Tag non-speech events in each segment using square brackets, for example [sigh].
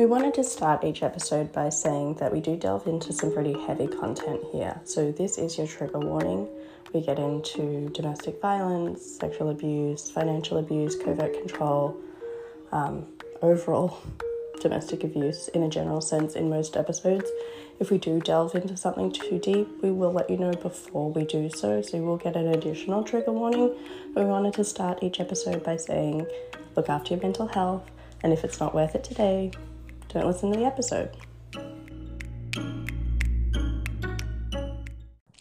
We wanted to start each episode by saying that we do delve into some pretty heavy content here. So, this is your trigger warning. We get into domestic violence, sexual abuse, financial abuse, covert control, um, overall [laughs] domestic abuse in a general sense in most episodes. If we do delve into something too deep, we will let you know before we do so, so you will get an additional trigger warning. But we wanted to start each episode by saying look after your mental health, and if it's not worth it today, don't listen to the episode.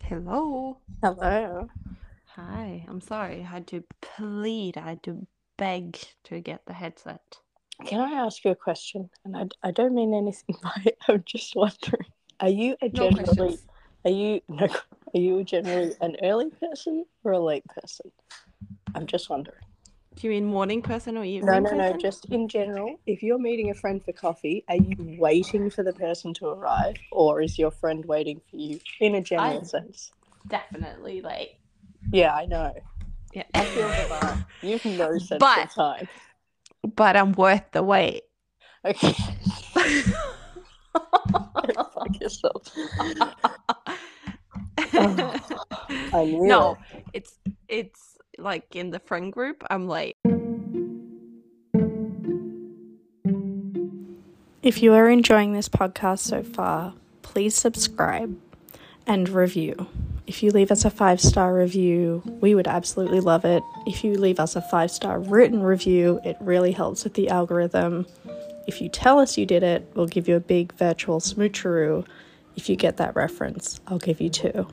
Hello. Hello. Hi. I'm sorry. I had to plead. I had to beg to get the headset. Can I ask you a question? And I, I don't mean anything [laughs] by it. I'm just wondering. Are you a No generally questions. are you no [laughs] are you generally an early person or a late person? I'm just wondering. Do you mean morning person or evening No, no, no. Just in general, if you're meeting a friend for coffee, are you waiting for the person to arrive, or is your friend waiting for you? In a general I- sense. Definitely late. Yeah, I know. Yeah. I feel the vibe. You've no sense But- of time. but I'm worth the wait. Okay. [laughs] Fuck yourself. Oh, [laughs] [sighs] I knew no, it. it's it's like in the friend group. I'm late. If you are enjoying this podcast so far, please subscribe and review. If you leave us a five star review, we would absolutely love it. If you leave us a five star written review, it really helps with the algorithm. If you tell us you did it, we'll give you a big virtual smoocheroo. If you get that reference, I'll give you two.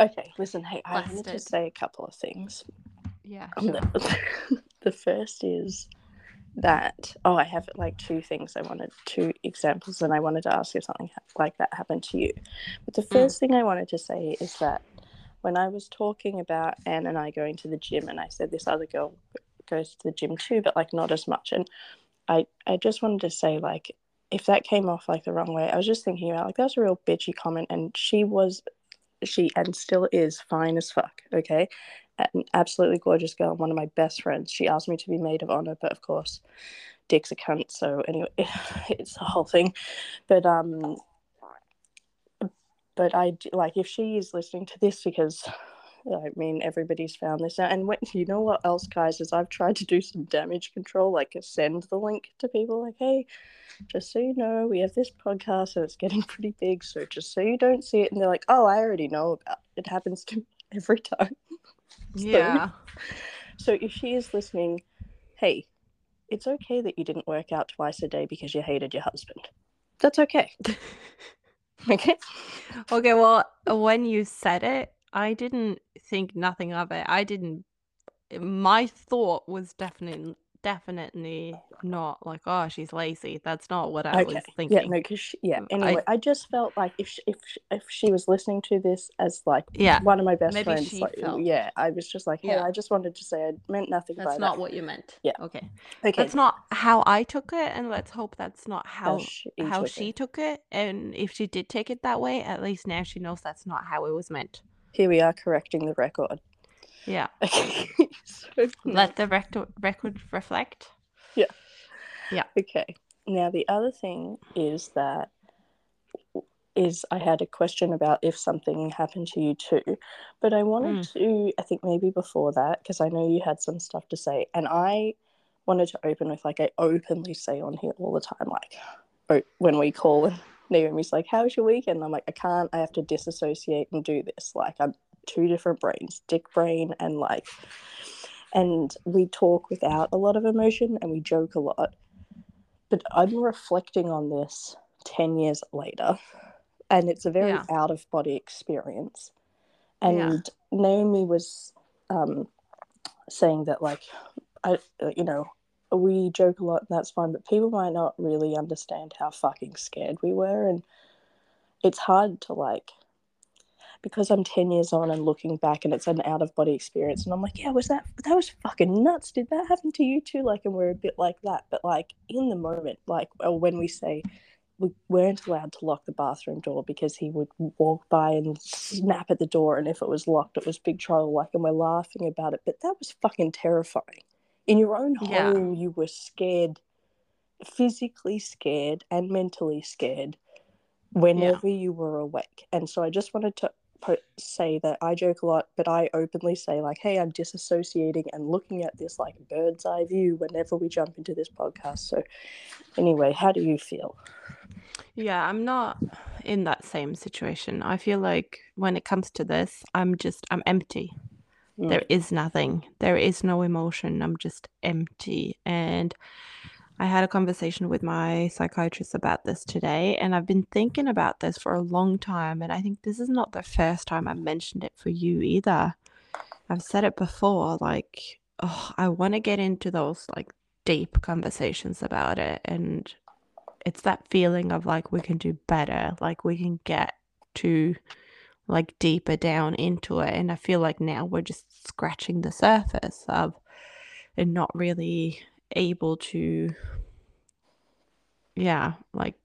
Okay, listen, hey, I wanted to say a couple of things. Yeah. Um, The, [laughs] the first is that oh, I have like two things I wanted, two examples, and I wanted to ask if something like that happened to you. But the first thing I wanted to say is that when I was talking about Anne and I going to the gym, and I said this other girl goes to the gym too, but like not as much, and I I just wanted to say like if that came off like the wrong way, I was just thinking about like that was a real bitchy comment, and she was she and still is fine as fuck. Okay, an absolutely gorgeous girl, one of my best friends. She asked me to be maid of honor, but of course, Dick's a cunt. So anyway, [laughs] it's the whole thing. But um, but I like if she is listening to this because. I mean, everybody's found this out. And when, [laughs] you know what else, guys, is I've tried to do some damage control, like send the link to people, like, hey, just so you know, we have this podcast and it's getting [laughs] pretty big. So just so you don't see it, and they're like, oh, I already know about it. It happens to me [laughs] every time. Yeah. So if she is listening, hey, it's okay that you didn't work out twice a day because you hated your husband. That's okay. okay. Okay, well, when you said it, I didn't think nothing of it. I didn't. Eh, my thought was definitely, definitely not like, oh, she's lazy. That's not what I okay. was thinking. Yeah. No. Because yeah. Anyway, I, just felt like if she, if she, if she was listening to this as like Yeah, one of my best Maybe friends, she like felt- yeah, I was just like, hey, Yeah. I just wanted to say I meant nothing by that's not that. what you meant. Yeah. Okay. Okay. That's not how I took it, and let's hope that's not how she how took she it. took it. And if she did take it that way, at least now she knows that's not how it was meant. Here we are correcting the record. Yeah. Okay. [laughs] so Let the rec- record reflect. Yeah. Yeah. Okay. Now the other thing is that is I had a question about if something happened to you too, but I wanted mm. to I think maybe before that because I know you had some stuff to say and I wanted to open with like I openly say on here all the time like oh, when we call and Naomi's like how's your weekend And I'm like I can't I have to disassociate and do this like I'm two different brains dick brain and like and we talk without a lot of emotion and we joke a lot but I'm reflecting on this 10 years later, and it's a very Yeah. out of body experience. Yeah. And Naomi was um, saying that, like, I, you know, we joke a lot and that's fine, but people might not really understand how fucking scared we were. And it's hard to, like, because I'm 10 years on and looking back and it's an out of body experience and I'm like, yeah, was that that was fucking nuts. Did that happen to you too? Like and we're a bit like that. But like in the moment, like when we say we weren't allowed to lock the bathroom door because he would walk by and snap at the door and if it was locked it was big trouble like and we're laughing about it. But that was fucking terrifying. In your own Yeah. home, you were scared, physically scared and mentally scared whenever you were awake. And so I just wanted to po- say that I joke a lot, but I openly say, like, hey, I'm disassociating and looking at this like bird's eye view whenever we jump into this podcast. So, anyway, how do you feel? Yeah, I'm not in that same situation. I feel like when it comes to this, I'm just I'm empty. Mm. There is nothing. There is no emotion. I'm just empty. And I had a conversation with my psychiatrist about this today, and I've been thinking about this for a long time. And I think this is not the first time I've mentioned it for you either. I've said it before, like, oh, I want to get into those like deep conversations about it. And it's that feeling of like we can do better, like we can get to like deeper down into it. And I feel like now we're just scratching the surface of and not really able to, yeah, like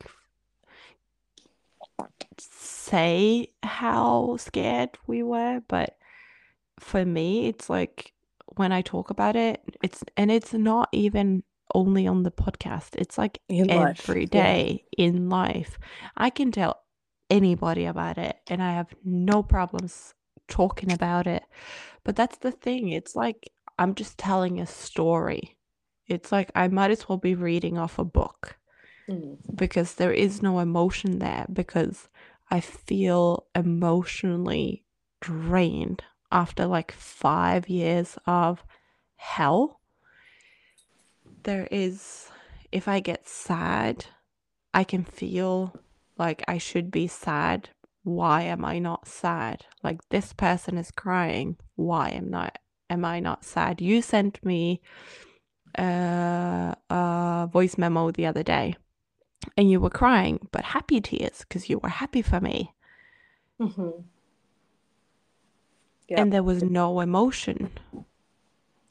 say how scared we were. But for me, it's like when I talk about it, it's and it's not even only on the podcast, it's like In life, every yeah. in life. I can tell anybody about it and I have no problems talking about it. But that's the thing. It's like I'm just telling a story. It's like I might as well be reading off a book Mm. because there is no emotion there because I feel emotionally drained after like 5 years of hell. There is if I get sad, I can feel like I should be sad. Why am I not sad? Like this person is crying. Why am not am I not sad? You sent me uh, a voice memo the other day and you were crying, but happy tears because you were happy for me. Mm-hmm. Yep. And there was no emotion.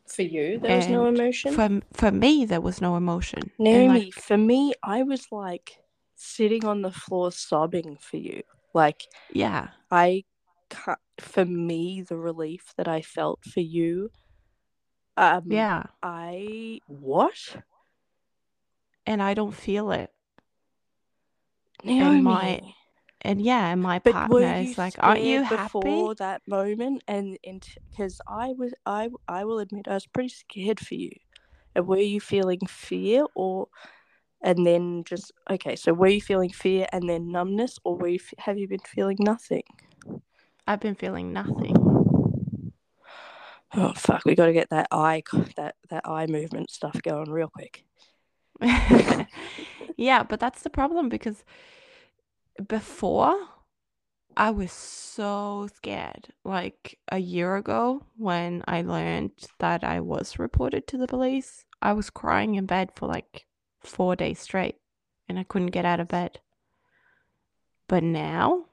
For you, there was no emotion. For for me, there was no emotion. Naomi, like, for me, I was like sitting on the floor sobbing for you. Like yeah, I can't, for me, the relief that I felt for you. Um, yeah. I what? And I don't feel it. Naomi. my And yeah, and my but partner is like, "Aren't you happy?" before that moment? And and because I was, I I will admit, I was pretty scared for you. And were you feeling fear or? And then just okay. So were you feeling fear and then numbness, or were you, f- have you been feeling nothing? I've been feeling nothing. Oh fuck! We got to get that eye that that eye movement stuff going real quick. [laughs] yeah, but that's the problem because before I was so scared. Like a year ago, when I learned that I was reported to the police, I was crying in bed for like four days straight and I couldn't get out of bed. But now,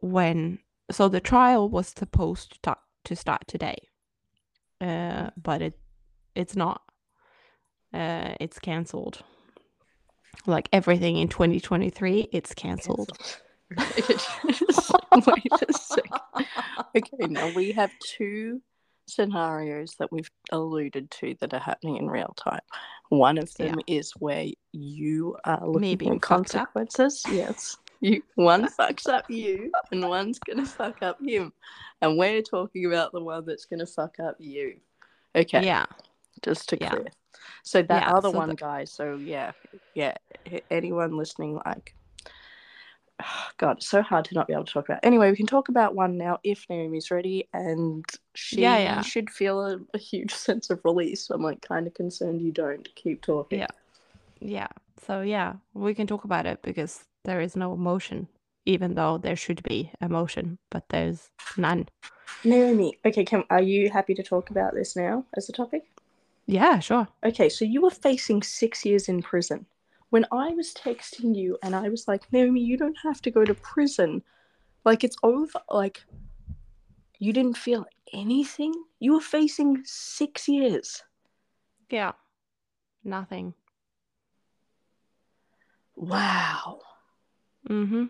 when so the trial was supposed to start, to start today, uh, but it it's not. Uh, it's cancelled. Like everything in 2023, it's cancelled. [laughs] Wait a second. [laughs] Okay, now we have two scenarios that we've alluded to that are happening in real time. One of them is where you are looking at consequences. Yes. You one [laughs] fucks up you and one's gonna fuck up him. And we're talking about the one that's gonna fuck up you. Okay. Yeah. Just to Yeah. clear. So that Yeah, other so one the- guy, so yeah, yeah. Anyone listening, like, [sighs] God, it's so hard to not be able to talk about. Anyway, we can talk about one now if Naomi's ready, and she Yeah, yeah. should feel a, a huge [laughs] sense of release. I'm like kind of concerned you don't keep talking. Yeah. Yeah. So yeah, we can talk about it because there is no emotion, even though there should be emotion, but there's none. Naomi, okay, can, are you happy to talk about this now as a topic? Yeah, sure. Okay, so you were facing six years in prison. When I was texting you and I was like, Naomi, you don't have to go to prison. Like, it's over. Like, you didn't feel anything. You were facing six years. Yeah. Nothing. Wow. Mm-hmm.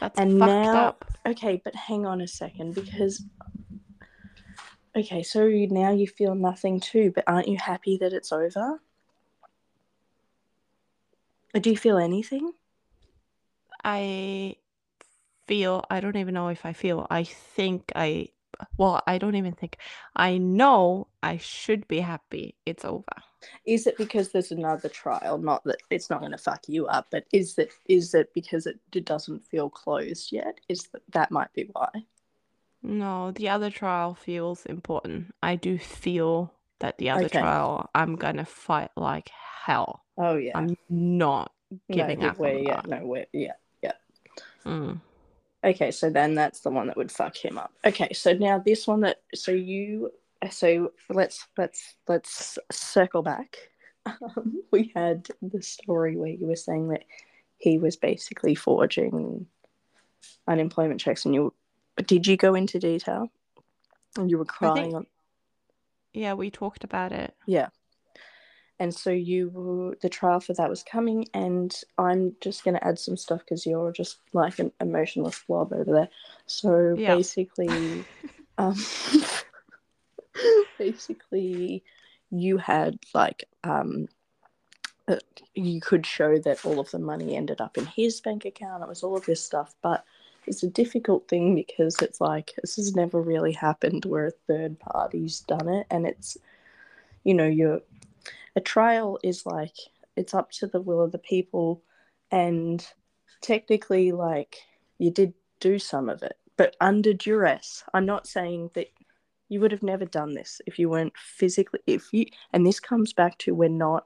That's And fucked now- up. Okay, but hang on a second because Okay, so now you feel nothing too, but aren't you happy that it's over? Do you feel anything? I feel, I don't even know if I feel, I think I, well, I don't even think, I know I should be happy it's over. Is it because there's another trial? Not that it's not going to fuck you up, but is it, is it because it, it doesn't feel closed yet? Is that that might be why? No, the other trial feels important. I do feel that the other Okay. trial, I'm gonna fight like hell. Oh yeah, I'm not giving no, up. We're, yeah, no, we're, yeah. Mm. Okay, so then that's the one that would fuck him up. Okay, so now this one that so you so let's let's let's circle back. [laughs] Um, we had the story where you were saying that he was basically forging unemployment checks, and you did you go into detail? And you were crying on Yeah, we talked about it. yeah. And so you the trial for that was coming, and I'm just going to add some stuff because you're just like an emotionless blob over there. So Yeah. basically, [laughs] um, basically, you had like um, uh, you could show that all of the money ended up in his bank account. It was all of this stuff, but it's a difficult thing because it's like this has never really happened where a third party's done it, and it's you know you're a trial is like it's up to the will of the people and technically like you did do some of it but under duress. I'm not saying that you would have never done this if you weren't physically if you and this comes back to we're not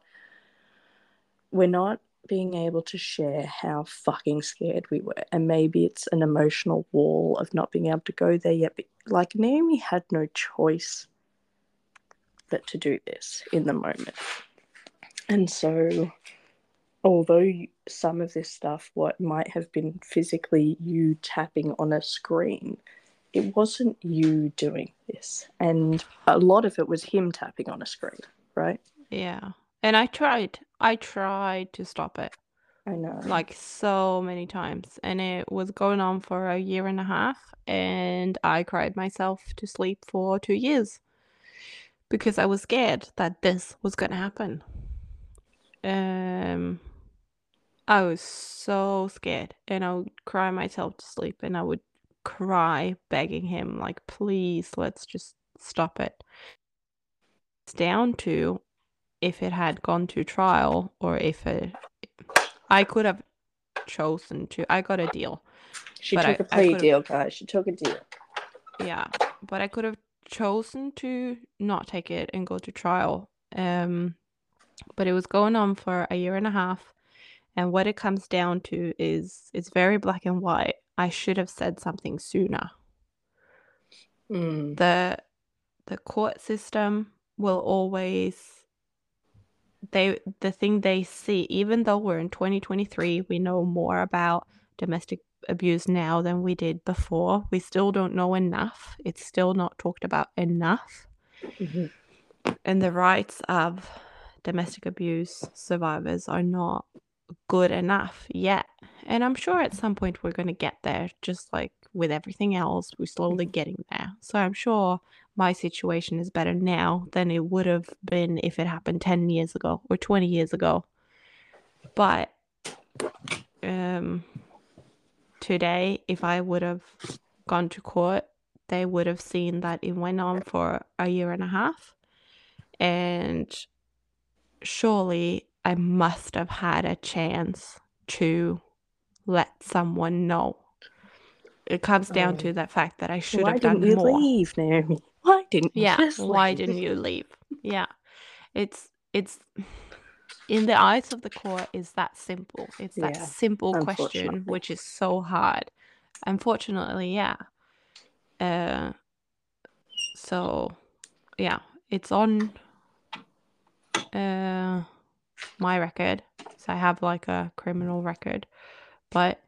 we're not being able to share how fucking scared we were. And maybe it's an emotional wall of not being able to go there yet but like naomi had no choice to do this in the moment. And so, although some of this stuff, what might have been physically you tapping on a screen, it wasn't you doing this. And a lot of it was him tapping on a screen, right? Yeah. And I tried. I tried to stop it I know. like so many times. And it was going on for a year and a half. And I cried myself to sleep for two years because I was scared that this was going to happen. Um, I was so scared. And I would cry myself to sleep. And I would cry, begging him, like, please, let's just stop it. It's down to if it had gone to trial or if it I could have chosen to I got a deal. she took I- a plea deal, guys. She took a deal. Yeah. But I could have chosen to not take it and go to trial. Um but it was going on for a year and a half. And what it comes down to is it's very black and white. I should have said something sooner. Mm. the the court system will always they the thing they see even though we're in 2023 we know more about domestic abuse now than we did before. We still don't know enough. It's still not talked about enough. Mhm. and the rights of domestic abuse survivors are not good enough yet. And i'm sure at some point we're going to get there just like with everything else we're slowly getting there. So i'm sure my situation is better now than it would have been if it happened 10 years ago or 20 years ago. But um today if i would have gone to court they would have seen that it went on for a year and a half and surely I must have had a chance to let someone know. It comes down Oh. to the fact that I should Why have done more. Why didn't you leave, Naomi? Why didn't you Yeah, just why leave? didn't you leave? Yeah. It's it's in the eyes of the court is that simple. It's that Yeah, simple question which is so hard. Unfortunately, yeah. Uh so yeah, it's on uh my record. So I have like a criminal record, but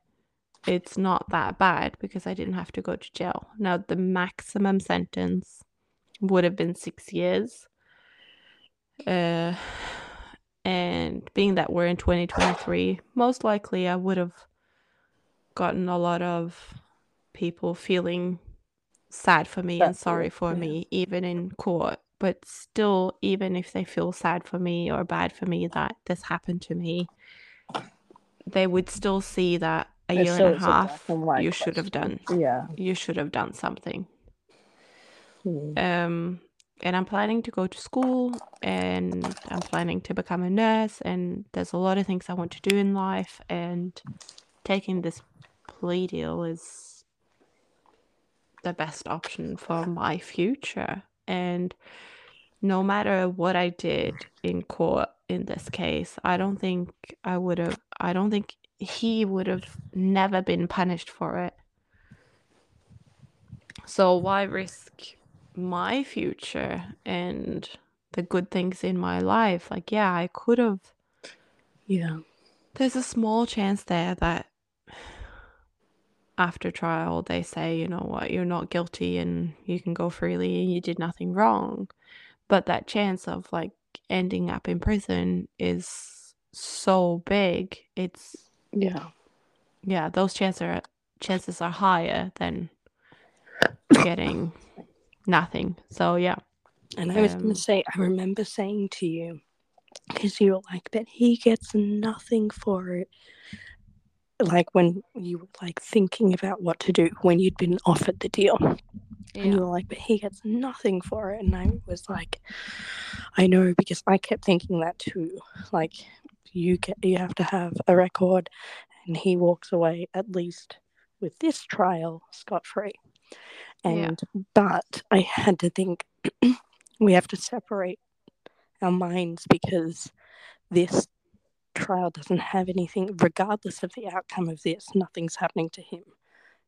it's not that bad because I didn't have to go to jail. Now the maximum sentence would have been 6 years. Uh and being that we're in 2023, most likely I would have gotten a lot of people feeling sad for me and sorry for yeah. me, even in court. But still, even if they feel sad for me or bad for me that this happened to me, they would still see that a It year and a is a black half you should have done. Yeah. You should have done something. Hmm. Um, and I'm planning to go to school and I'm planning to become a nurse. And there's a lot of things I want to do in life. And taking this plea deal is the best option for my future. And no matter what I did in court in this case, I don't think I would have, I don't think he would have never been punished for it. So why risk my future and the good things in my life? Like, yeah, I could have. Yeah. There's a small chance there that after trial they say, you know what, you're not guilty and you can go freely and you did nothing wrong. But that chance of like ending up in prison is so big. It's Yeah. yeah, those chances are chances are higher than [coughs] getting nothing. So yeah. And I was going Um, to say, I remember saying to you, because you were like, but he gets nothing for it. Like when you were like thinking about what to do when you'd been offered the deal. And you were like, but he gets nothing for it. And I was like, I know because I kept thinking that too. Like you get you have to have a record and he walks away at least with this trial scot free. Yeah. And but I had to think [clears throat] we have to separate our minds because this trial doesn't have anything regardless of the outcome of this, nothing's happening to him.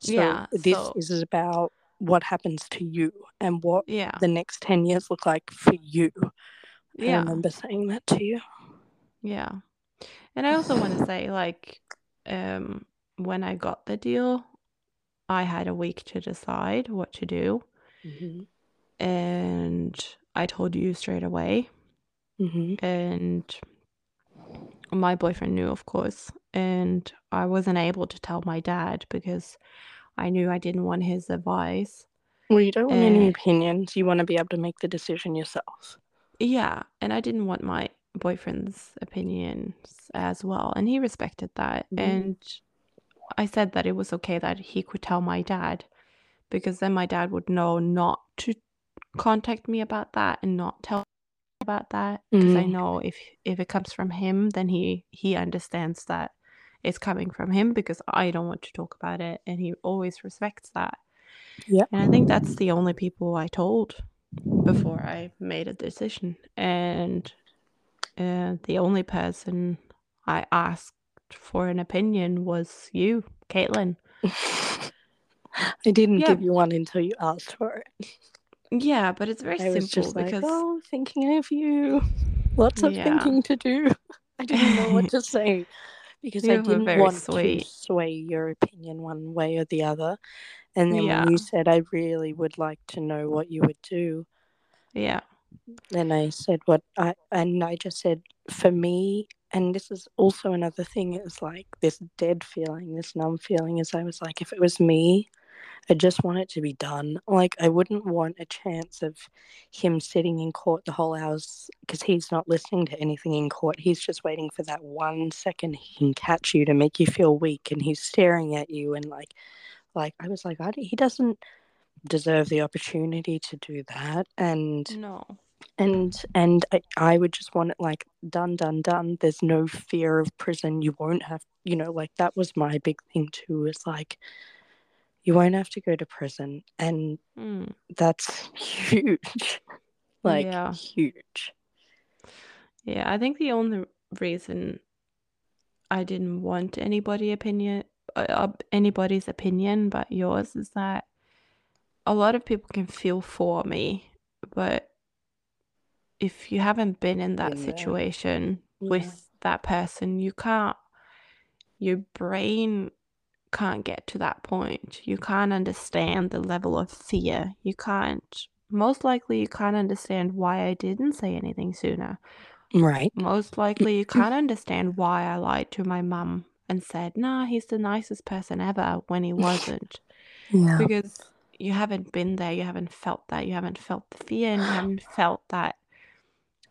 So Yeah, this so- is about what happens to you and what yeah. the next 10 years look like for you. Yeah. I remember saying that to you. Yeah. And I also want to say, like, um, when I got the deal, I had a week to decide what to do. Mm-hmm. And I told you straight away. Mm-hmm. And my boyfriend knew, of course. And I wasn't able to tell my dad because I knew I didn't want his advice. Well, you don't want any Uh, opinions. You want to be able to make the decision yourself. Yeah, and I didn't want my boyfriend's opinions as well, and he respected that. Mhm. And I said that it was okay that he could tell my dad, because then my dad would know not to contact me about that and not tell me about that, because I Mm. know if if it comes from him, then he he understands that it's coming from him because I don't want to talk about it, and he always respects that. Yeah. And I think that's the only people I told before I made a decision. And uh, the only person I asked for an opinion was you, Caitlin. [laughs] I didn't Yeah. give you one until you asked for it. Yeah, but it's very I was simple like, because oh, thinking of you. Lots of Yeah. thinking to do. I didn't know what to say because I You were didn't very want sweet. to sway your opinion one way or the other. And then Yeah. when you said, I really would like to know what you would do, yeah, then I said what I, and I just said, for me, and this is also another thing, is like this dead feeling, this numb feeling, is I was like, if it was me, I just want it to be done. Like, I wouldn't want a chance of him sitting in court the whole hours because he's not listening to anything in court. He's just waiting for that one second he can catch you to make you feel weak, and he's staring at you. And like, like I was like, I, he doesn't deserve the opportunity to do that. And no, and and I, I would just want it like done done done. There's no fear of prison. You won't have you know like that was my big thing too is like you won't have to go to prison. And mm, that's [laughs] huge. Like Yeah. huge. Yeah. I think the only reason I didn't want anybody opinion, uh, anybody's opinion but yours is that a lot of people can feel for me, but if you haven't been in that situation Yeah. with that person, you can't, your brain can't get to that point. You can't understand the level of fear. You can't, most likely, you can't understand why I didn't say anything sooner. right Most likely, you can't understand why I lied to my mum and said, nah, he's the nicest person ever when he wasn't yeah because you haven't been there, you haven't felt that, you haven't felt the fear, and you haven't felt that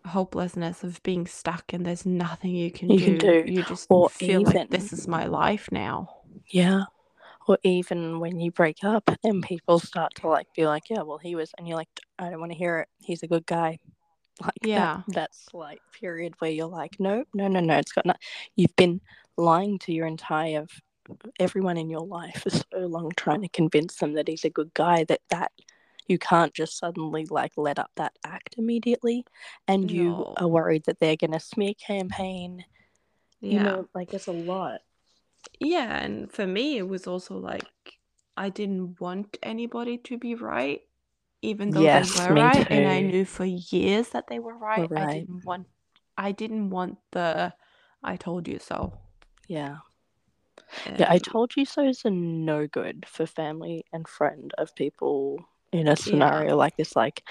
hopelessness of being stuck and there's nothing you can, You do. can do, You just or feel like even- this is my life now. Yeah. Or even when you break up and people start to like be like, yeah, well, he was, and you're like, I don't want to hear it. He's a good guy. [laughs] Like that- Yeah. that's like period where you're like, no, no, no, no. It's got not. You've been lying to your entire everyone in your life for so long, trying to convince them that he's a good guy. That that you can't just suddenly like let up that act immediately, and you No. are worried that they're gonna smear campaign. Yeah. You know, like it's a lot. Yeah, and for me, it was also like I didn't want anybody to be right, even though Yes, they were right, and I knew for years that they were right. I right. didn't want, I didn't want the "I told you so." Yeah. Yeah, I told you so is a no good for family and friend of people in a scenario like this. Like,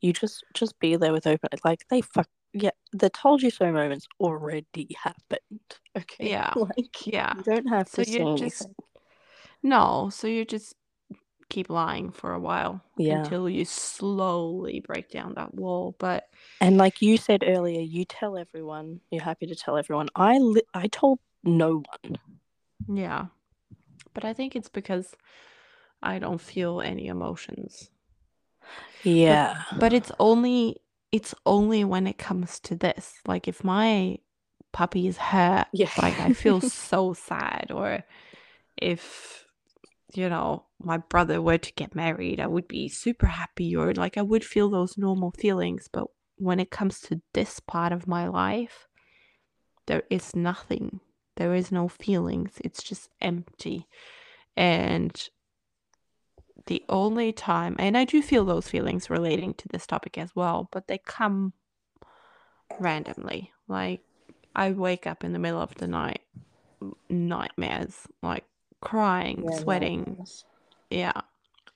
you just just be there with open. Like they fuck. Yeah, the told you so moments already happened. [laughs] Okay. Yeah, [laughs] Like yeah. you don't have So to you say just anything. no, so you just keep lying for a while Yeah. until you slowly break down that wall. But And like you said earlier, you tell everyone. You're happy to tell everyone. I li- I told no one. yeah, but I think it's because I don't feel any emotions. Yeah. but it's only it's only when it comes to this. Like if my puppy is hurt Yeah. like i feel [laughs] so sad. Or if you know my brother were to get married i would be super happy. Or like i would feel those normal feelings. But when it comes to this part of my life there is nothing. There is no feelings. It's just empty. And the only time, and I do feel those feelings relating to this topic as well, but they come randomly. Like, I wake up in the middle of the night, nightmares, like crying, Yeah, sweating. nightmares. Yeah.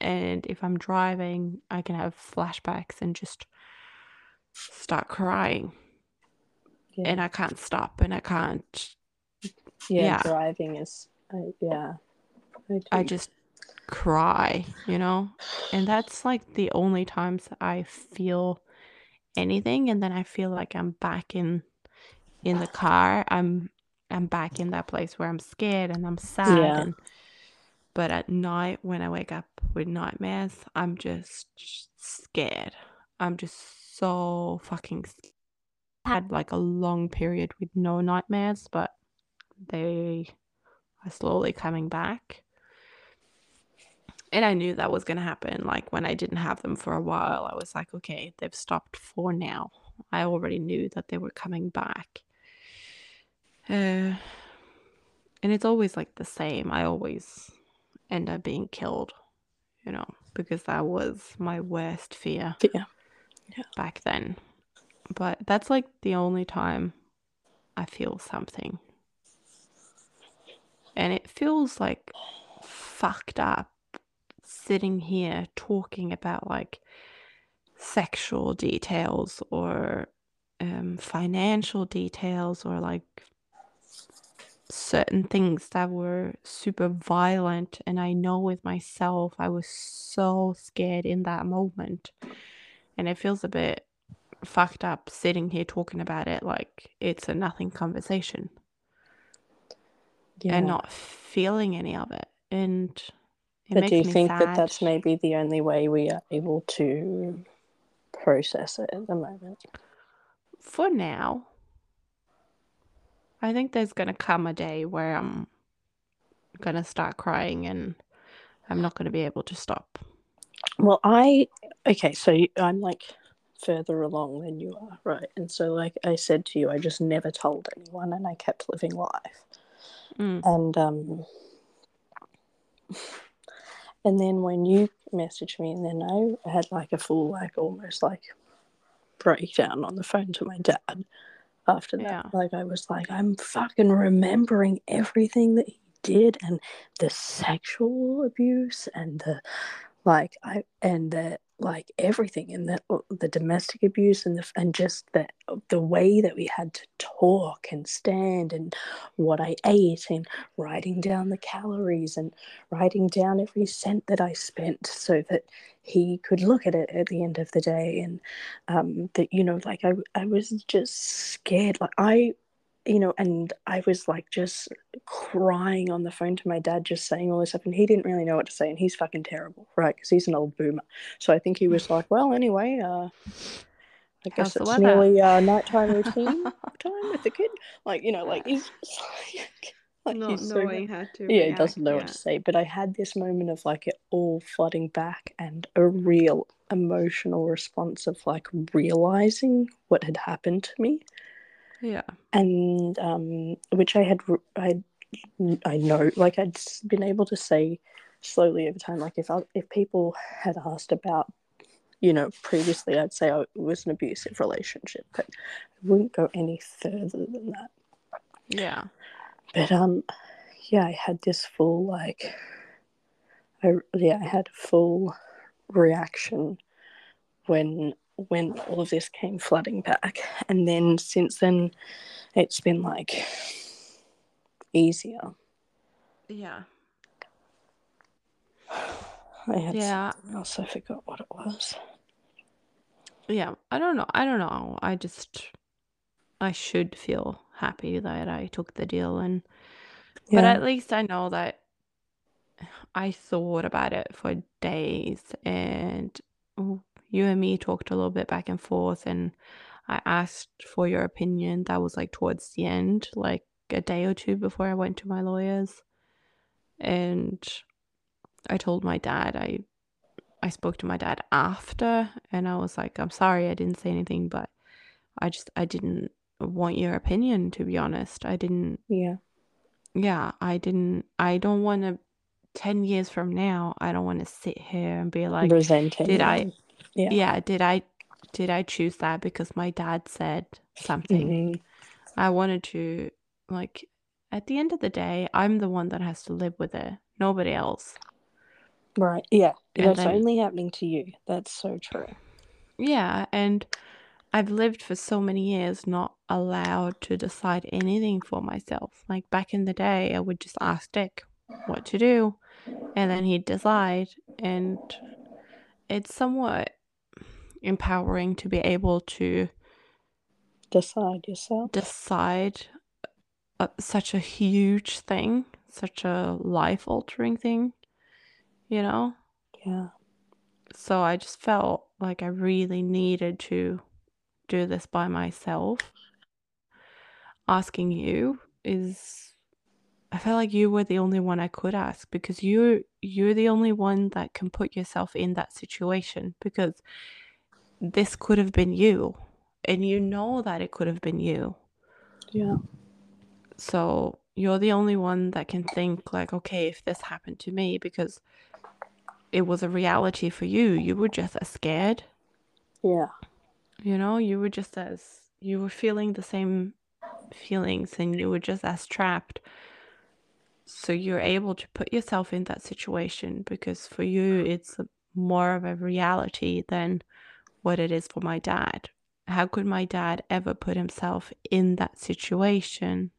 And if I'm driving, I can have flashbacks and just start crying. Yeah. And I can't stop and I can't, yeah, yeah. Driving is. I, yeah. I, I just cry, you know? And that's like the only times I feel anything and then I feel like I'm back in in the car. I'm I'm back in that place where I'm scared and I'm sad Yeah. and but at night when I wake up with nightmares, I'm just scared. I'm just so fucking s- had like a long period with no nightmares, but they are slowly coming back. And I knew that was going to happen. Like when I didn't have them for a while, I was like, okay, they've stopped for now. I already knew that they were coming back. Uh, and it's always like the same. I always end up being killed, you know, because that was my worst fear Yeah. back then. But that's like the only time I feel something. And it feels like fucked up sitting here talking about like sexual details or um, financial details or like certain things that were super violent. And I know with myself, I was so scared in that moment. And it feels a bit fucked up sitting here talking about it like it's a nothing conversation Yeah. and not feeling any of it. And it But do you think sad. that that's maybe the only way we are able to process it at the moment? for now, I think there's gonna come a day where I'm gonna start crying and I'm not gonna be able to stop. Well, I okay, so I'm like further along than you are, right? And so, like I said to you, I just never told anyone, and I kept living life. Mm. And um, and then when you messaged me, and then I had like a full, like almost like breakdown on the phone to my dad. After that, Yeah. like I was like, I'm fucking remembering everything that he did, and the sexual abuse, and the like, I and the like everything and the the domestic abuse and the and just the the way that we had to talk and stand and what I ate and writing down the calories and writing down every cent that I spent so that he could look at it at the end of the day and um, that you know like I I was just scared. Like I you know, and I was like just crying on the phone to my dad, just saying all this stuff, and he didn't really know what to say, and he's fucking terrible, right? Because he's an old boomer. So I think he was like, well, anyway, uh, I guess How's it's weather?" nearly uh, [laughs] nighttime routine time with the kid. Like, you know, like he's like, [laughs] like Not he's so knowing how to. yeah, he doesn't know yeah. what to say. But I had this moment of like it all flooding back and a real emotional response of like realizing what had happened to me Yeah. and um, which I had I I know like I'd been able to say slowly over time like if I, if people had asked about you know previously I'd say oh, it was an abusive relationship but I wouldn't go any further than that Yeah. but um yeah I had this full like I yeah I had a full reaction when when all of this came flooding back and then since then it's been like easier Yeah. [sighs] I had Yeah. else I forgot what it was Yeah. I don't know. I don't know. I just I should feel happy that I took the deal and but at least I know that I thought about it for days and you and me talked a little bit back and forth and I asked for your opinion. That was like towards the end, like a day or two before I went to my lawyers. And I told my dad I I spoke to my dad after and I was like, I'm sorry I didn't say anything, but I just I didn't want your opinion to be honest. I didn't yeah yeah, I didn't I don't want to 10 years from now, I don't want to sit here and be like, resenting did I yeah yeah, did I did I choose that because my dad said something? Mhm. I wanted to like at the end of the day, I'm the one that has to live with it, nobody else. right yeah And that's then- only happening to you that's so true Yeah, and I've lived for so many years not allowed to decide anything for myself. Like back in the day, I would just ask Dick what to do, and then he'd decide. And it's somewhat empowering to be able to decide yourself decide uh, such a huge thing, such a life altering thing, you know? yeah So I just felt like I really needed to do this by myself. Asking you is I felt like you were the only one I could ask because you you're the only one that can put yourself in that situation because this could have been you and you know that it could have been you. yeah So you're the only one that can think like okay if this happened to me because it was a reality for you. You were just as scared yeah you know you were just as you were feeling the same feelings and you were just as trapped so you're able to put yourself in that situation because for you it's more of a reality than what it is for my dad how could my dad ever put himself in that situation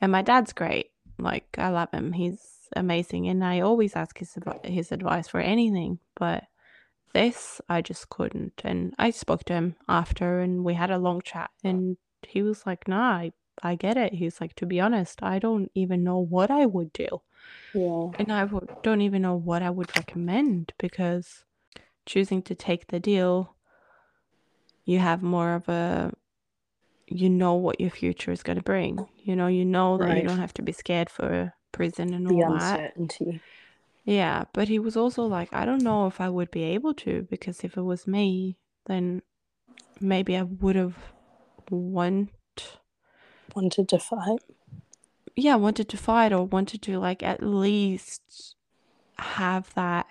and my dad's great like i love him he's amazing and i always ask his, his advice for anything but this I just couldn't. And I spoke to him after and we had a long chat and he was like, nah, I, I get it. He's like, to be honest, I don't even know what I would do. yeah And I don't even know what I would recommend because choosing to take the deal, you have more of a, you know what your future is going to bring. You know, you know that you don't have to be scared for prison and the all that. uncertainty Yeah, but he was also like, I don't know if I would be able to because if it was me, then maybe I would have want wanted to fight yeah, wanted to fight or wanted to like at least have that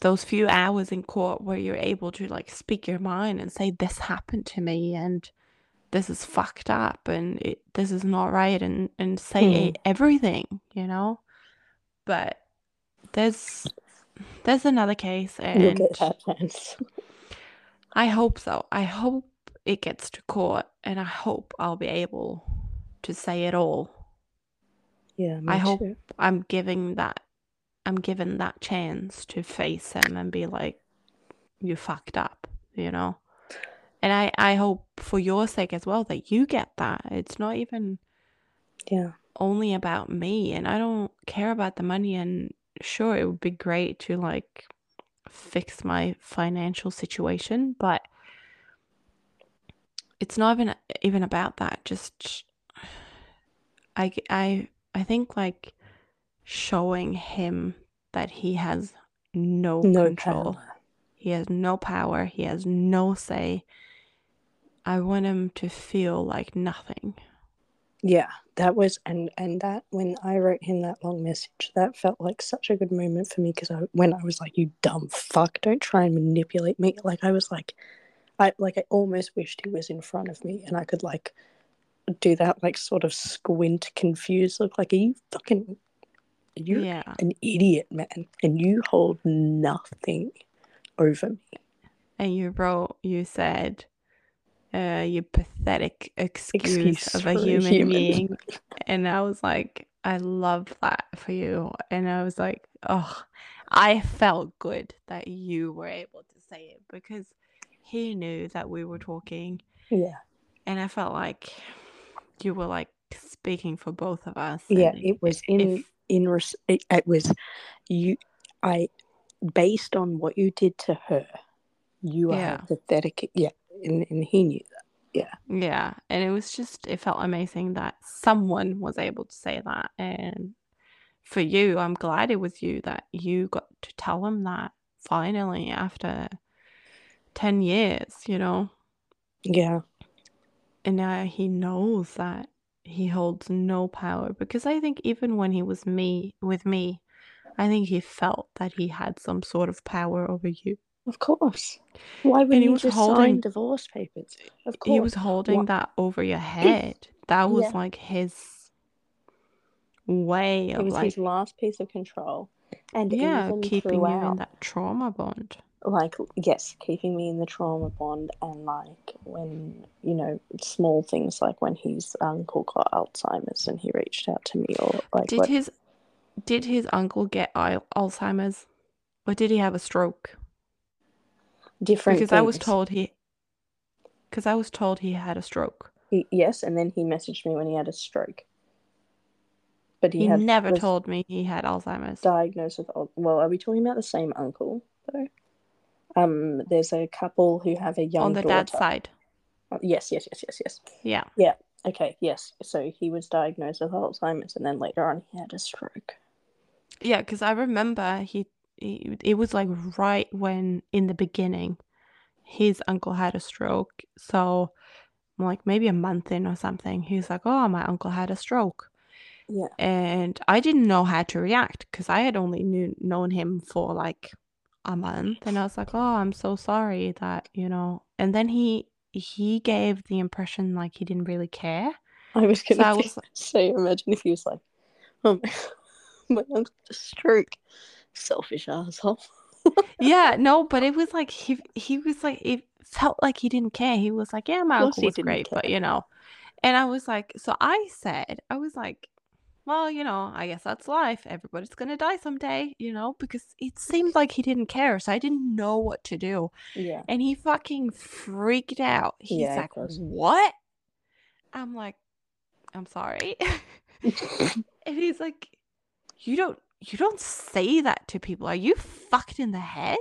those few hours in court where you're able to like speak your mind and say this happened to me and this is fucked up and it, this is not right and and say Mhm. everything, you know? But there's there's another case, and get that chance. I hope so. I hope it gets to court, and I hope I'll be able to say it all. Yeah, I hope. I'm giving that I'm given that chance to face him and be like, you fucked up, you know? And I, I hope for your sake as well that you get that. It's not even Yeah. only about me and I don't care about the money and sure it would be great to like fix my financial situation, but it's not even even about that. Just I I I think like showing him that he has no, No control. power. He has no power. He has no say. I want him to feel like nothing. Yeah, that was and and that when I wrote him that long message, that felt like such a good moment for me because I when I was like, "You dumb fuck, don't try and manipulate me." Like I was like, I like I almost wished he was in front of me and I could like do that like sort of squint, confused look. Like, are you fucking? You're yeah. an idiot, man, and you hold nothing over me. And you wrote, you said, uh, you pathetic excuse, Excuse of a human, human. being. and I was like, I love that for you. And I was like, oh, I felt good that you were able to say it because he knew that we were talking. Yeah, And I felt like you were like speaking for both of us. yeah. It was in if- in res- it, it was you. I based on what you did to her, you are Yeah. pathetic. Yeah, and, and he knew that. Yeah. Yeah, and it was just it felt amazing that someone was able to say that and for you, I'm glad it was you that you got to tell him that finally after 10 years, you know. Yeah, And now he knows that he holds no power because I think even when he was me with me, I think he felt that he had some sort of power over you. of course. Why would he you was just sign holding- divorce papers? Of course. He was holding Wha- that over your [clears throat] head. That was Yeah. like his way It of was like his last piece of control, and yeah, keeping you in that trauma bond. Like yes, keeping me in the trauma bond, and like when you know small things like when his uncle got Alzheimer's and he reached out to me, or like Did what, his did his uncle get Alzheimer's, or did he have a stroke? different. Because I was told he, because I was told he had a stroke. He, yes, and then he messaged me when he had a stroke. But he, He, had never told me he had Alzheimer's. diagnosed with. Well, are we talking about the same uncle though? Um, there's a couple who have a young On the daughter. dad's side, Oh, Yes, yes, yes, yes, yes. yeah. Yeah. Okay, yes. So he was diagnosed with Alzheimer's, and then later on he had a stroke. Yeah, because I remember he, he, it was like right when in the beginning, his uncle had a stroke. So, like maybe a month in or something, he's like, "Oh, my uncle had a stroke," Yeah. and I didn't know how to react because I had only knew, known him for like a month, and I was like, "Oh, I'm so sorry that you know." And then he he gave the impression like he didn't really care. I was So gonna I [laughs] was say, imagine if he was like, "Oh my, [laughs] my uncle had a stroke." Selfish asshole. [laughs] yeah, no, but it was like he he was like it felt like he didn't care. He was like, yeah, my uncle was great, but you know, and I was like, so I said, I was like, well, you know, I guess that's life. Everybody's gonna die someday, you know, because it seemed [laughs] like he didn't care, so I didn't know what to do, Yeah. and he fucking freaked out. He's Yeah, like, what? I'm like, I'm sorry, [laughs] [laughs] and he's like, you don't. You don't say that to people. Are you fucked in the head?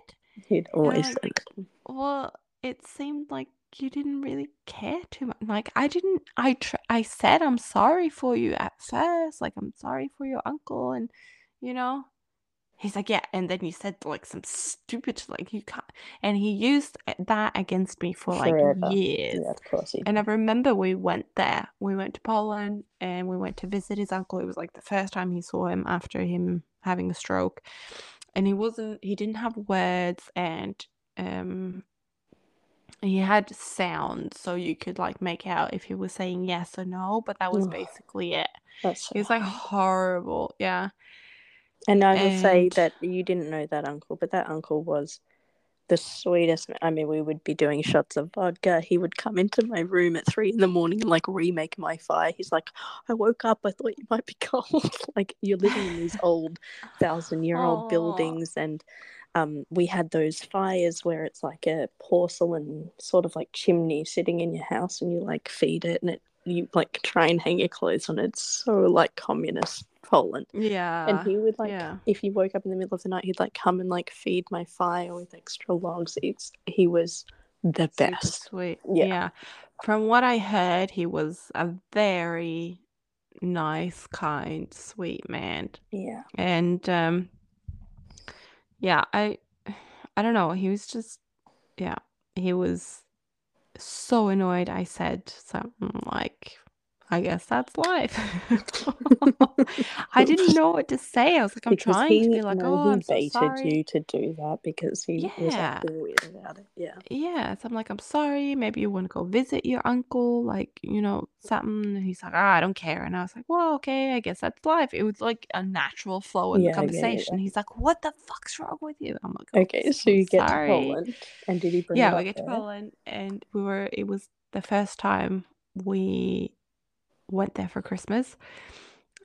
He'd always like. Well, it seemed like you didn't really care too much. Like I didn't. I tr- I said I'm sorry for you at first. Like I'm sorry for your uncle, and you know, he's like, yeah. And then you said like some stupid like you can't. And he used that against me for like Forever. years. Yeah, of course. And I remember we went there. We went to Poland and we went to visit his uncle. It was like the first time he saw him after him having a stroke. And he wasn't he didn't have words and um he had sounds so you could like make out if he was saying yes or no, but that was basically it. That's so He was like horrible, yeah. And I will say that you didn't know that uncle, but that uncle was the sweetest. I mean, we would be doing shots of vodka. He would come into my room at three in the morning and like remake my fire. He's like, I woke up, I thought you might be cold. [laughs] like, you're living in these old thousand year old buildings. And um, we had those fires where it's like a porcelain sort of like chimney sitting in your house and you like feed it and it you like try and hang your clothes on it. It's so like communist Poland Yeah. and he would like yeah. if you woke up in the middle of the night he'd like come and like feed my fire with extra logs it's he was the Super best sweet. Yeah. Yeah. From what I heard, he was a very nice, kind, sweet man. yeah And um yeah, I I don't know, he was just yeah, he was so annoyed I said something like I guess that's life. [laughs] I didn't know what to say. I was like, I'm because trying he to be like, no, oh, he I'm so baited sorry. you to do that because he was Yeah. acting weird about it yeah Yeah, so I'm like, I'm sorry. Maybe you want to go visit your uncle, like, you know, something. And he's like, ah, I don't care. And I was like, well, okay, I guess that's life. It was like a natural flow in Yeah, the conversation. yeah. He's like, what the fuck's wrong with you? I'm like, oh, okay so I'm you get sorry. to Poland and did he bring Yeah, we get to? Poland, and we were. It was the first time we went there for Christmas,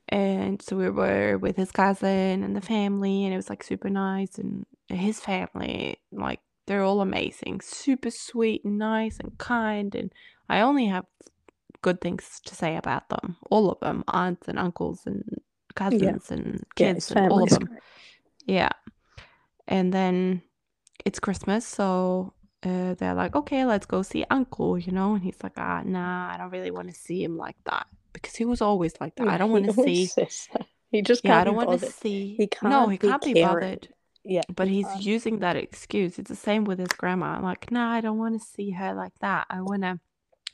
and so we were with his cousin and the family, and it was like super nice. And his family, like they're all amazing, super sweet, and nice, and kind. And I only have good things to say about them, all of them, aunts and uncles and cousins and yeah his kids and all of them. great Yeah. And then it's Christmas, so uh, they're like, okay, let's go see Uncle, you know? And he's like, ah, nah, I don't really want to see him like that. Because he was always like that. I don't want to [laughs] see. he just Yeah, I can't don't want to see. he can't No, he be can't be caring. bothered. yeah But he's using that excuse. It's the same with his grandma. Like, nah, I don't want to see her like that. I want to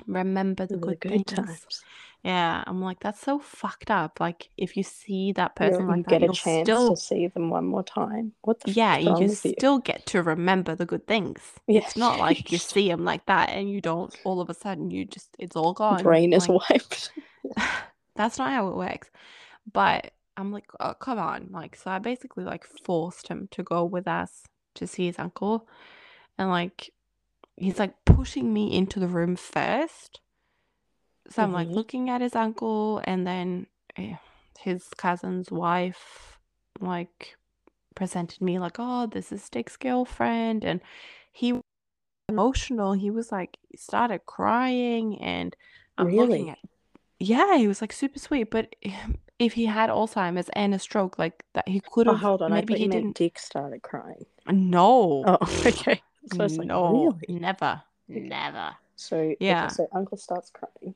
remember the the good, good things. times Yeah, I'm like, that's so fucked up. Like, if you see that person you like that, get a you'll chance still to see them one more time what the Yeah, you with you still get to remember the good things. Yeah, It's not like you [laughs] see them like that and you don't all of a sudden you just it's all gone. brain is Like, wiped [laughs] that's not how it works. But I'm like, oh, come on. Like, so I basically like forced him to go with us to see his uncle. And like, he's like pushing me into the room first. So I'm like Mhm. looking at his uncle and then eh, his cousin's wife like presented me like, oh, this is Dick's girlfriend. And he was emotional. He was like, started crying and I'm looking Really? at yeah, he was like super sweet, but if he had Alzheimer's and a stroke, like that, he could oh have. hold on maybe he didn't. dick started crying No, oh [laughs] okay so it's like no, really never, never. So Yeah. okay, so uncle starts crying.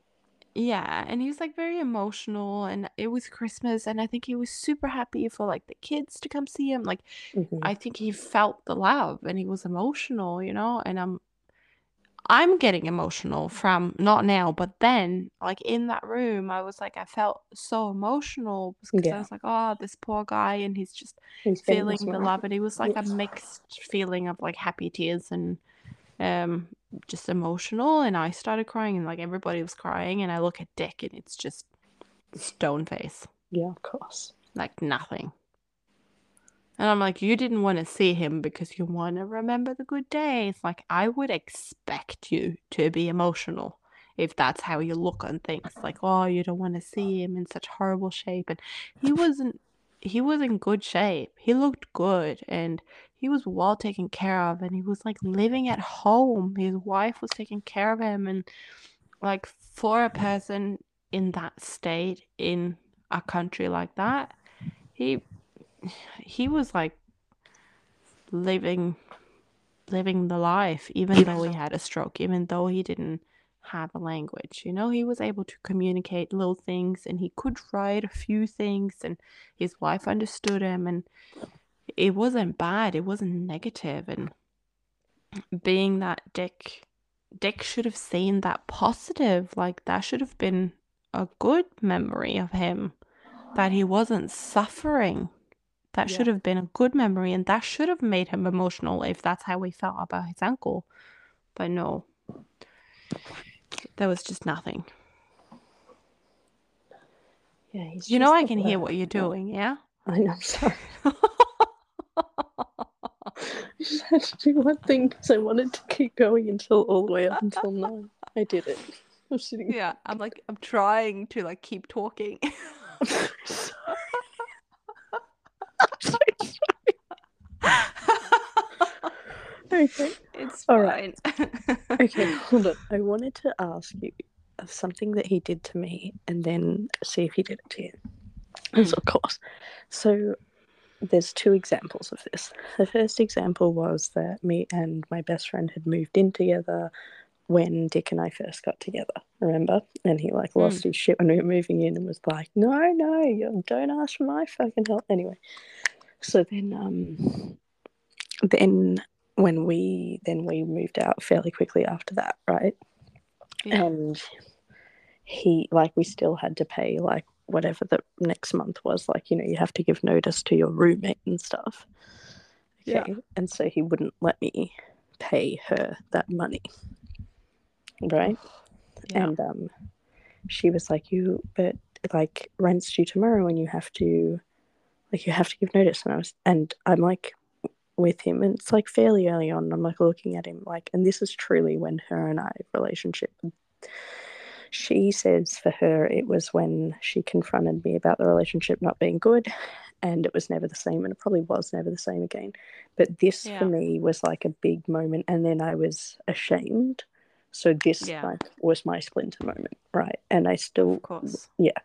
Yeah, and he was like very emotional, and it was Christmas, and I think he was super happy for like the kids to come see him. Like, Mhm. I think he felt the love, and he was emotional, you know. And I'm, I'm getting emotional from not now, but then, like in that room, I was like, I felt so emotional because I was like, oh, this poor guy, and he's just He's feeling the love, and it was like a mixed feeling of like happy tears and um just emotional and I started crying and like everybody was crying and I look at Dick and it's just stone face. Yeah, of course. like nothing and I'm like you didn't want to see him because you want to remember the good days. Like I would expect you to be emotional if that's how you look on things. Like oh you don't want to see him in such horrible shape. And he wasn't he was in good shape. He looked good and he was well taken care of and he was like living at home. His wife was taking care of him and like for a person in that state in a country like that he he was like living living the life even though he had a stroke even though he didn't have a language. You know he was able to communicate little things and he could write a few things and his wife understood him and it wasn't bad it wasn't negative. And being that dick dick should have seen that positive like that should have been a good memory of him that he wasn't suffering that Yeah. should have been a good memory and that should have made him emotional if that's how he felt about his uncle but no there was just nothing Yeah, he's you know just i can hear what you're doing yeah [laughs] I know, sorry. I just had to do one thing because I wanted to keep going until all the way up until [laughs] nine. I did it. I'm sitting. yeah, I'm like I'm trying to like keep talking. [laughs] I'm so sorry. Sorry. Okay. it's All fine. right. [laughs] Okay, hold on. I wanted to ask you of something that he did to me and then see if he did it to you. Of course. So there's two examples of this. The first example was that me and my best friend had moved in together when Dick and I first got together, remember? And he like lost hmm. his shit when we were moving in and was like, No, no, you don't ask for my fucking help. Anyway. So then um then when we then we moved out fairly quickly after that, right? Yeah. and he like we still had to pay like whatever the next month was like you know you have to give notice to your roommate and stuff Yeah. and so he wouldn't let me pay her that money right Yeah. and um she was like you but like rent's due tomorrow and you have to like you have to give notice and i was and i'm like with him and it's like fairly early on i'm like looking at him like and this is truly when her and i relationship she says for her it was when she confronted me about the relationship not being good and it was never the same and it probably was never the same again but this Yeah. for me was like a big moment and then i was ashamed so this Yeah. like was my splinter moment right and i still Of course. Yeah.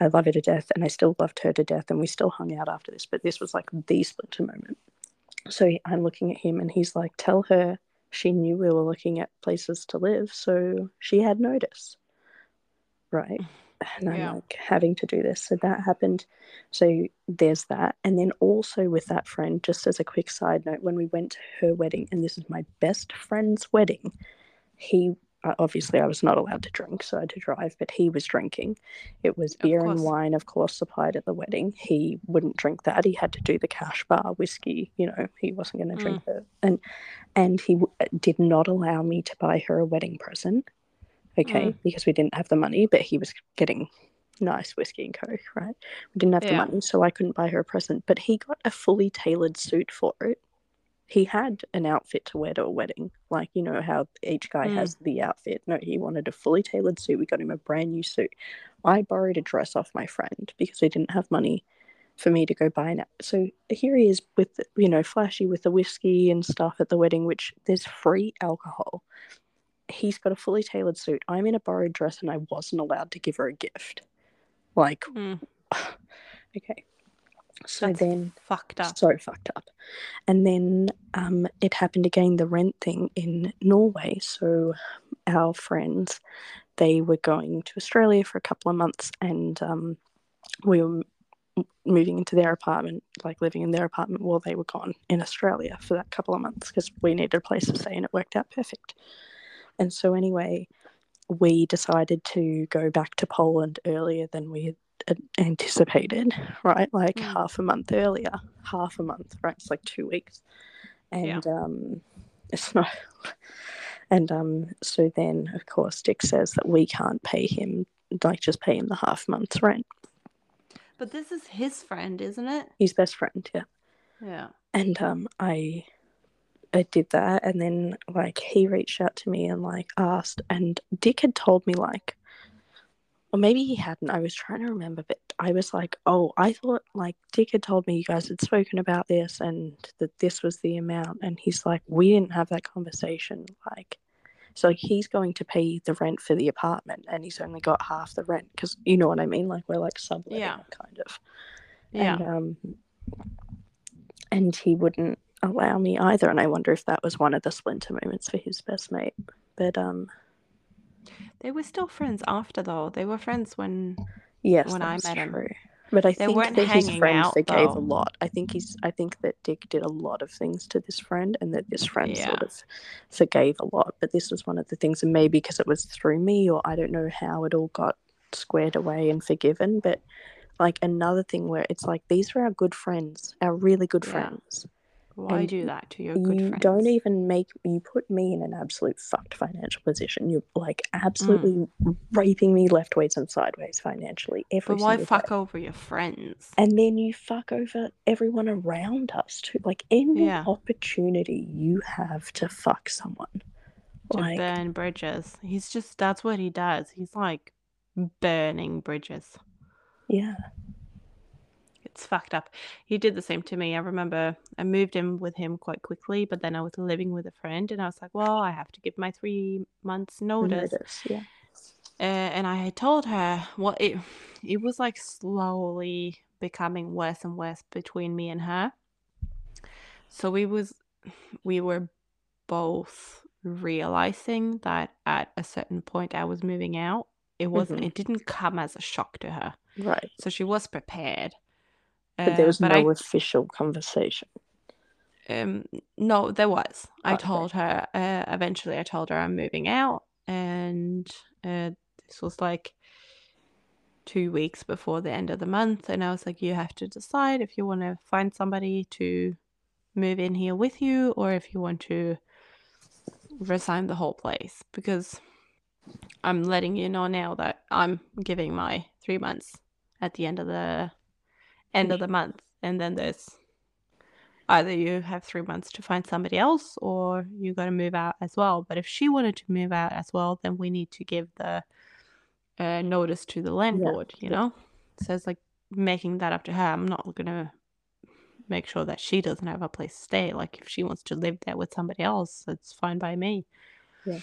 I love her to death, and I still loved her to death, and we still hung out after this. But this was like the splinter moment. So I'm looking at him, and he's like, "Tell her she knew we were looking at places to live, so she had notice." Right, [sighs] and I'm Yeah. like having to do this. So that happened. So there's that, and then also with that friend, just as a quick side note, when we went to her wedding, and this is my best friend's wedding, he uh, obviously I was not allowed to drink, so I had to drive, but he was drinking. It was beer and wine, of course, supplied at the wedding. He wouldn't drink that. He had to do the cash bar whiskey. You know, he wasn't going to drink it, and and he w- uh, did not allow me to buy her a wedding present. Okay, because we didn't have the money, but he was getting nice whiskey and coke, right? We didn't have the money, so I couldn't buy her a present. But he got a fully tailored suit for it. He had an outfit to wear to a wedding, like you know how each guy Mm. has the outfit. No, he wanted a fully tailored suit. We got him a brand new suit. I borrowed a dress off my friend because he didn't have money for me to go buy an. So here he is with you know flashy with the whiskey and stuff at the wedding, which there's free alcohol. He's got a fully tailored suit. I'm in a borrowed dress, and I wasn't allowed to give her a gift. Like, Mm. [sighs] okay. So That's then fucked up. so fucked up. And then um, it happened again, the rent thing in Norway. So our friends, they were going to Australia for a couple of months, and um, we were moving into their apartment, like living in their apartment while they were gone in Australia for that couple of months because we needed a place to stay, and it worked out perfect. And so anyway, we decided to go back to Poland earlier than we had anticipated, right? Like Mm. half a month earlier, half a month, right? It's like two weeks, and um, it's not. [laughs] And um, so then, of course, Dick says that we can't pay him, like just pay him the half month's rent. But this is his friend, isn't it? His best friend, yeah. Yeah. and um i i did that and then like he reached out to me and like asked and dick had told me like or maybe he hadn't i was trying to remember but i was like oh i thought like dick had told me you guys had spoken about this and that this was the amount and he's like we didn't have that conversation like so he's going to pay the rent for the apartment and he's only got half the rent because you know what i mean like we're like subletting Yeah. kind of Yeah. and um and he wouldn't allow me either and i wonder if that was one of the splinter moments for his best mate but um They were still friends after though. They were friends when yes When I met him. true. But i They think that his friend forgave a lot. I think he's i think that dick did a lot of things to this friend and that this friend sort of forgave a lot. But this was one of the things and maybe because it was through me or i don't know how it all got squared away and forgiven. But like another thing where it's like these were our good friends our really good Yeah. friends Why do that to your good you friends? don't even make you put me in an absolute fucked financial position. You're like absolutely mm. raping me left ways and sideways financially every But why fuck day. over your friends? And then you fuck over everyone around us too. Like any Yeah. opportunity you have to fuck someone. to Like burn bridges. He's just that's what he does. He's like burning bridges. yeah. It's fucked up. He did the same to me. I remember I moved in with him quite quickly, but then I was living with a friend and I was like, well, I have to give my three months notice. Notice. Yeah. Uh, and I had told her, well, it, it was like slowly becoming worse and worse between me and her. So we was, we were both realizing that at a certain point I was moving out. It wasn't, Mhm. it didn't come as a shock to her. Right. So she was prepared. But there Uh, was but no I official conversation. Um, no, there was. I Okay. told her. Uh, eventually, I told her I'm moving out, and uh, this was like two weeks before the end of the month, and I was like, "You have to decide if you want to find somebody to move in here with you, or if you want to resign the whole place." Because I'm letting you know now that I'm giving my three months at the end of the end of the month, and then there's either you have three months to find somebody else or you got to move out as well. But if she wanted to move out as well, then we need to give the uh, notice to the landlord, you know? So it's like making that up to her. I'm not going to make sure that she doesn't have a place to stay. Like if she wants to live there with somebody else, it's fine by me. Yeah.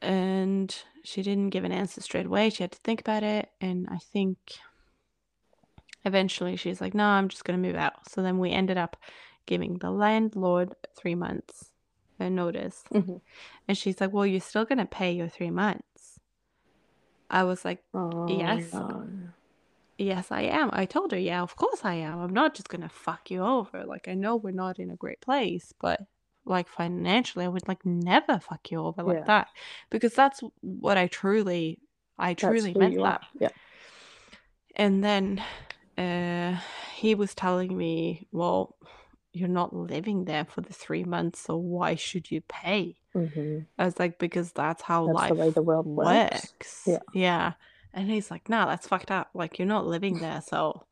And she didn't give an answer straight away. She had to think about it. And I think eventually she's like, no, I'm just going to move out. So then we ended up giving the landlord three months a notice. Mhm. And she's like, well, you're still going to pay your three months. I was like, Oh, Yes. yes, I am. I told her, yeah, of course I am. I'm not just going to fuck you over. Like, I know we're not in a great place, but like financially, I would like never fuck you over like Yeah. that because that's what I truly, I truly meant that. Yeah. And then uh, he was telling me, well, you're not living there for the three months, so why should you pay? hmm I was like, because that's how That's life the way the world works. works. Yeah. Yeah. And he's like, nah, that's fucked up. Like, you're not living there. So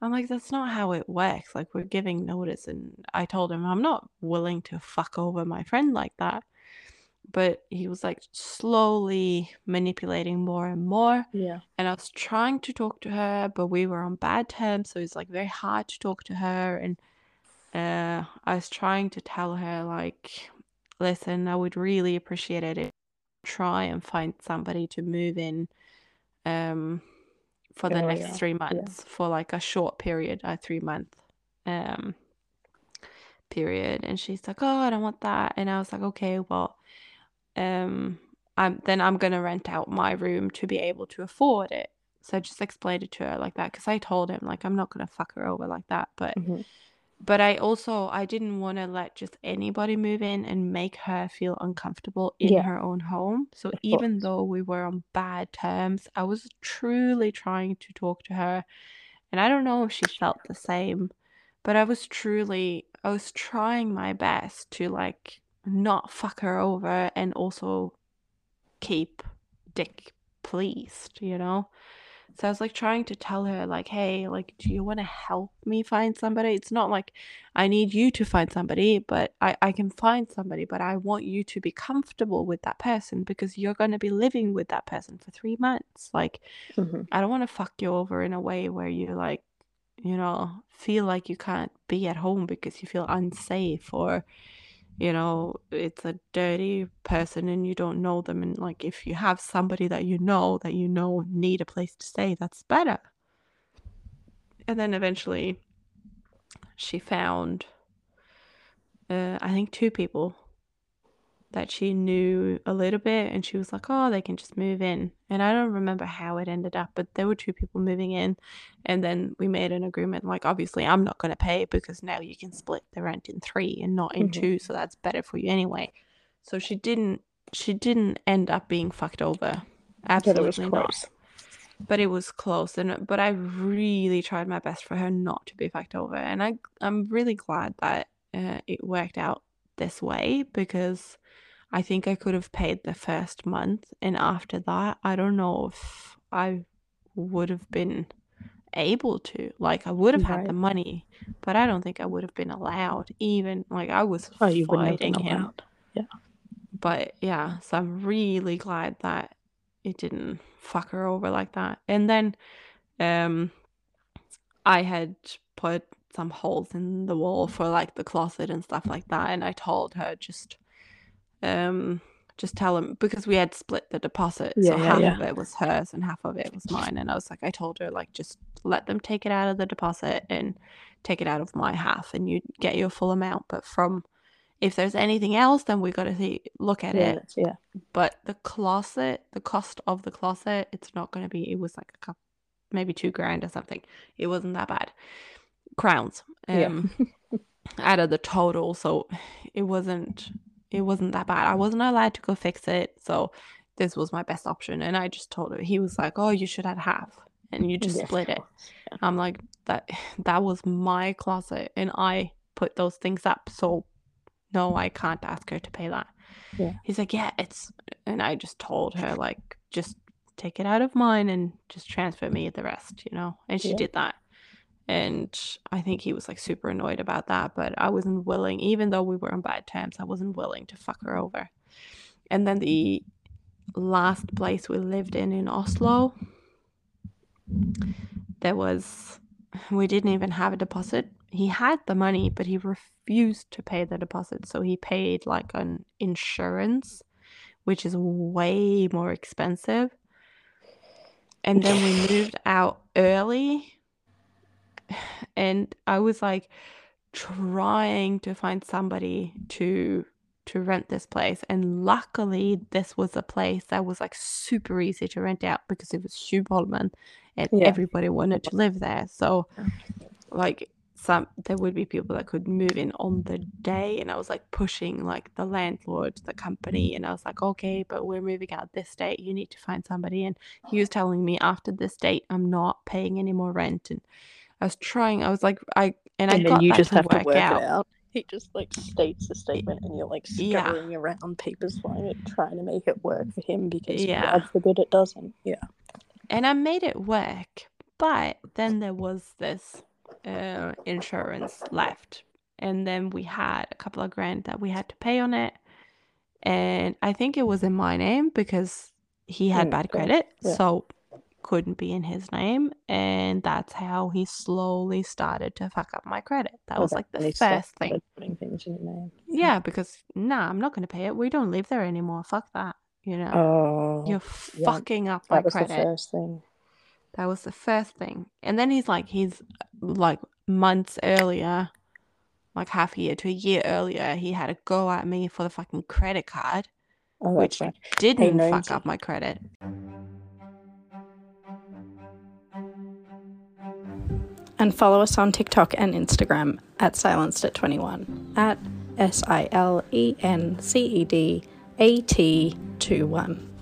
I'm like, that's not how it works. Like, we're giving notice. And I told him, I'm not willing to fuck over my friend like that. But he was like slowly manipulating more and more Yeah. and I was trying to talk to her, but we were on bad terms, so it's like very hard to talk to her. And uh, I was trying to tell her like, listen, I would really appreciate it if try and find somebody to move in, um, for the Area, next three months, for like a short period, a three month, um, period. And she's like, oh, I don't want that. And I was like, okay, well, um, I'm then I'm gonna rent out my room to be able to afford it. So I just explained it to her like that because I told him like I'm not gonna fuck her over like that. But Mhm. but I also I didn't want to let just anybody move in and make her feel uncomfortable in Yeah. her own home. So Of even course. though we were on bad terms, I was truly trying to talk to her, and I don't know if she felt the same, but I was truly I was trying my best to like not fuck her over and also keep Dick pleased, you know? So I was like trying to tell her, like, hey, like, do you want to help me find somebody? It's not like I need you to find somebody, but I, I can find somebody, but I want you to be comfortable with that person because you're going to be living with that person for three months. Like, Mhm. I don't want to fuck you over in a way where you, like, you know, feel like you can't be at home because you feel unsafe or you know, it's a dirty person and you don't know them. And like, if you have somebody that you know that you know need a place to stay, that's better. And then eventually she found, uh, I think, two people that she knew a little bit. And she was like, oh, they can just move in. And I don't remember how it ended up, but there were two people moving in. And then we made an agreement like, obviously, I'm not going to pay because now you can split the rent in three and not in Mhm. two. So that's better for you anyway. So she didn't. She didn't end up being fucked over. But it was Absolutely not but it was close and but I really tried my best for her not to be fucked over and I I'm really glad that uh, it worked out this way because I think I could have paid the first month, and after that, I don't know if I would have been able to. Like, I would have had the money, but I don't think I would have been allowed. Even like I was Oh, you wouldn't have been fighting him, Yeah. but yeah. So I'm really glad that it didn't fuck her over like that. And then, um, I had put some holes in the wall for like the closet and stuff like that, and I told her just, um, just tell him because we had split the deposit, so Yeah, yeah, half yeah. of it was hers and half of it was mine, and I was like, I told her like just let them take it out of the deposit and take it out of my half, and you get your full amount, but from if there's anything else, then we got to see look at Yeah, it. yeah. But the closet, the cost of the closet, it's not going to be. It was like a couple, maybe two grand or something. It wasn't that bad. Crowns, Yeah. um, [laughs] out of the total, so it wasn't. It wasn't that bad. I wasn't allowed to go fix it, so this was my best option. And I just told her. He was like, "Oh, you should have half, and you just Yeah, split it." yeah. I'm like, "That that was my closet, and I put those things up, so no, I can't ask her to pay that." Yeah. He's like, yeah, it's, and I just told her, like, just take it out of mine and just transfer me the rest, you know? And she Yeah. did that. And I think he was like super annoyed about that, but I wasn't willing, even though we were on bad terms, I wasn't willing to fuck her over. And then the last place we lived in in Oslo, there was, we didn't even have a deposit. He had the money, but he refused to pay the deposit. So he paid like an insurance, which is way more expensive. And then we moved out early. [sighs] And I was like trying to find somebody to to rent this place and luckily this was a place that was like super easy to rent out because it was Schubolman and Yeah. everybody wanted to live there. So like some there would be people that could move in on the day and I was like pushing like the landlord the company and I was like okay but we're moving out this date. You need to find somebody. And he was telling me after this date I'm not paying any more rent. And I was trying I was like I and, I And got then you just have to work out it out. He just like states a statement, and you're like Yeah. scurrying around papers flying it, trying to make it work for him because Yeah. God forbid it doesn't. Yeah. and I made it work. But then there was this uh, insurance left, and then we had a couple of grand that we had to pay on it, and I think it was in my name because he had Mm, bad credit, Yeah. so couldn't be in his name, and that's how he slowly started to fuck up my credit. That oh, was like the first thing. Putting things in your name. Yeah, because nah, I'm not going to pay it. We don't live there anymore. Fuck that. You know, Oh, you're yeah, fucking up my that was credit. the first thing. That was the first thing. And then he's like, he's like months earlier, like half a year to a year earlier, he had a go at me for the fucking credit card, Oh, which right. didn't fuck up my credit. And follow us on TikTok and Instagram at silenced at 21 at S I L E N C E D A T 2 1.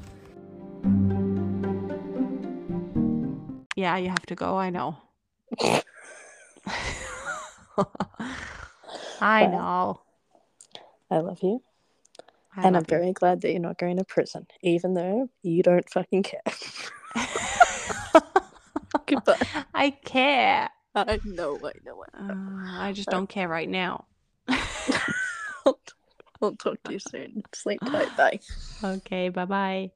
Yeah, you have to go. I know. [laughs] I know. I love you. I and I'm love you. very glad that you're not going to prison, even though you don't fucking care. [laughs] [laughs] Goodbye. I care. I know, I know. I know. Uh, I just don't care right now. I'll, [laughs] I'll talk to you soon. Sleep tight. Bye. [sighs] okay, bye bye.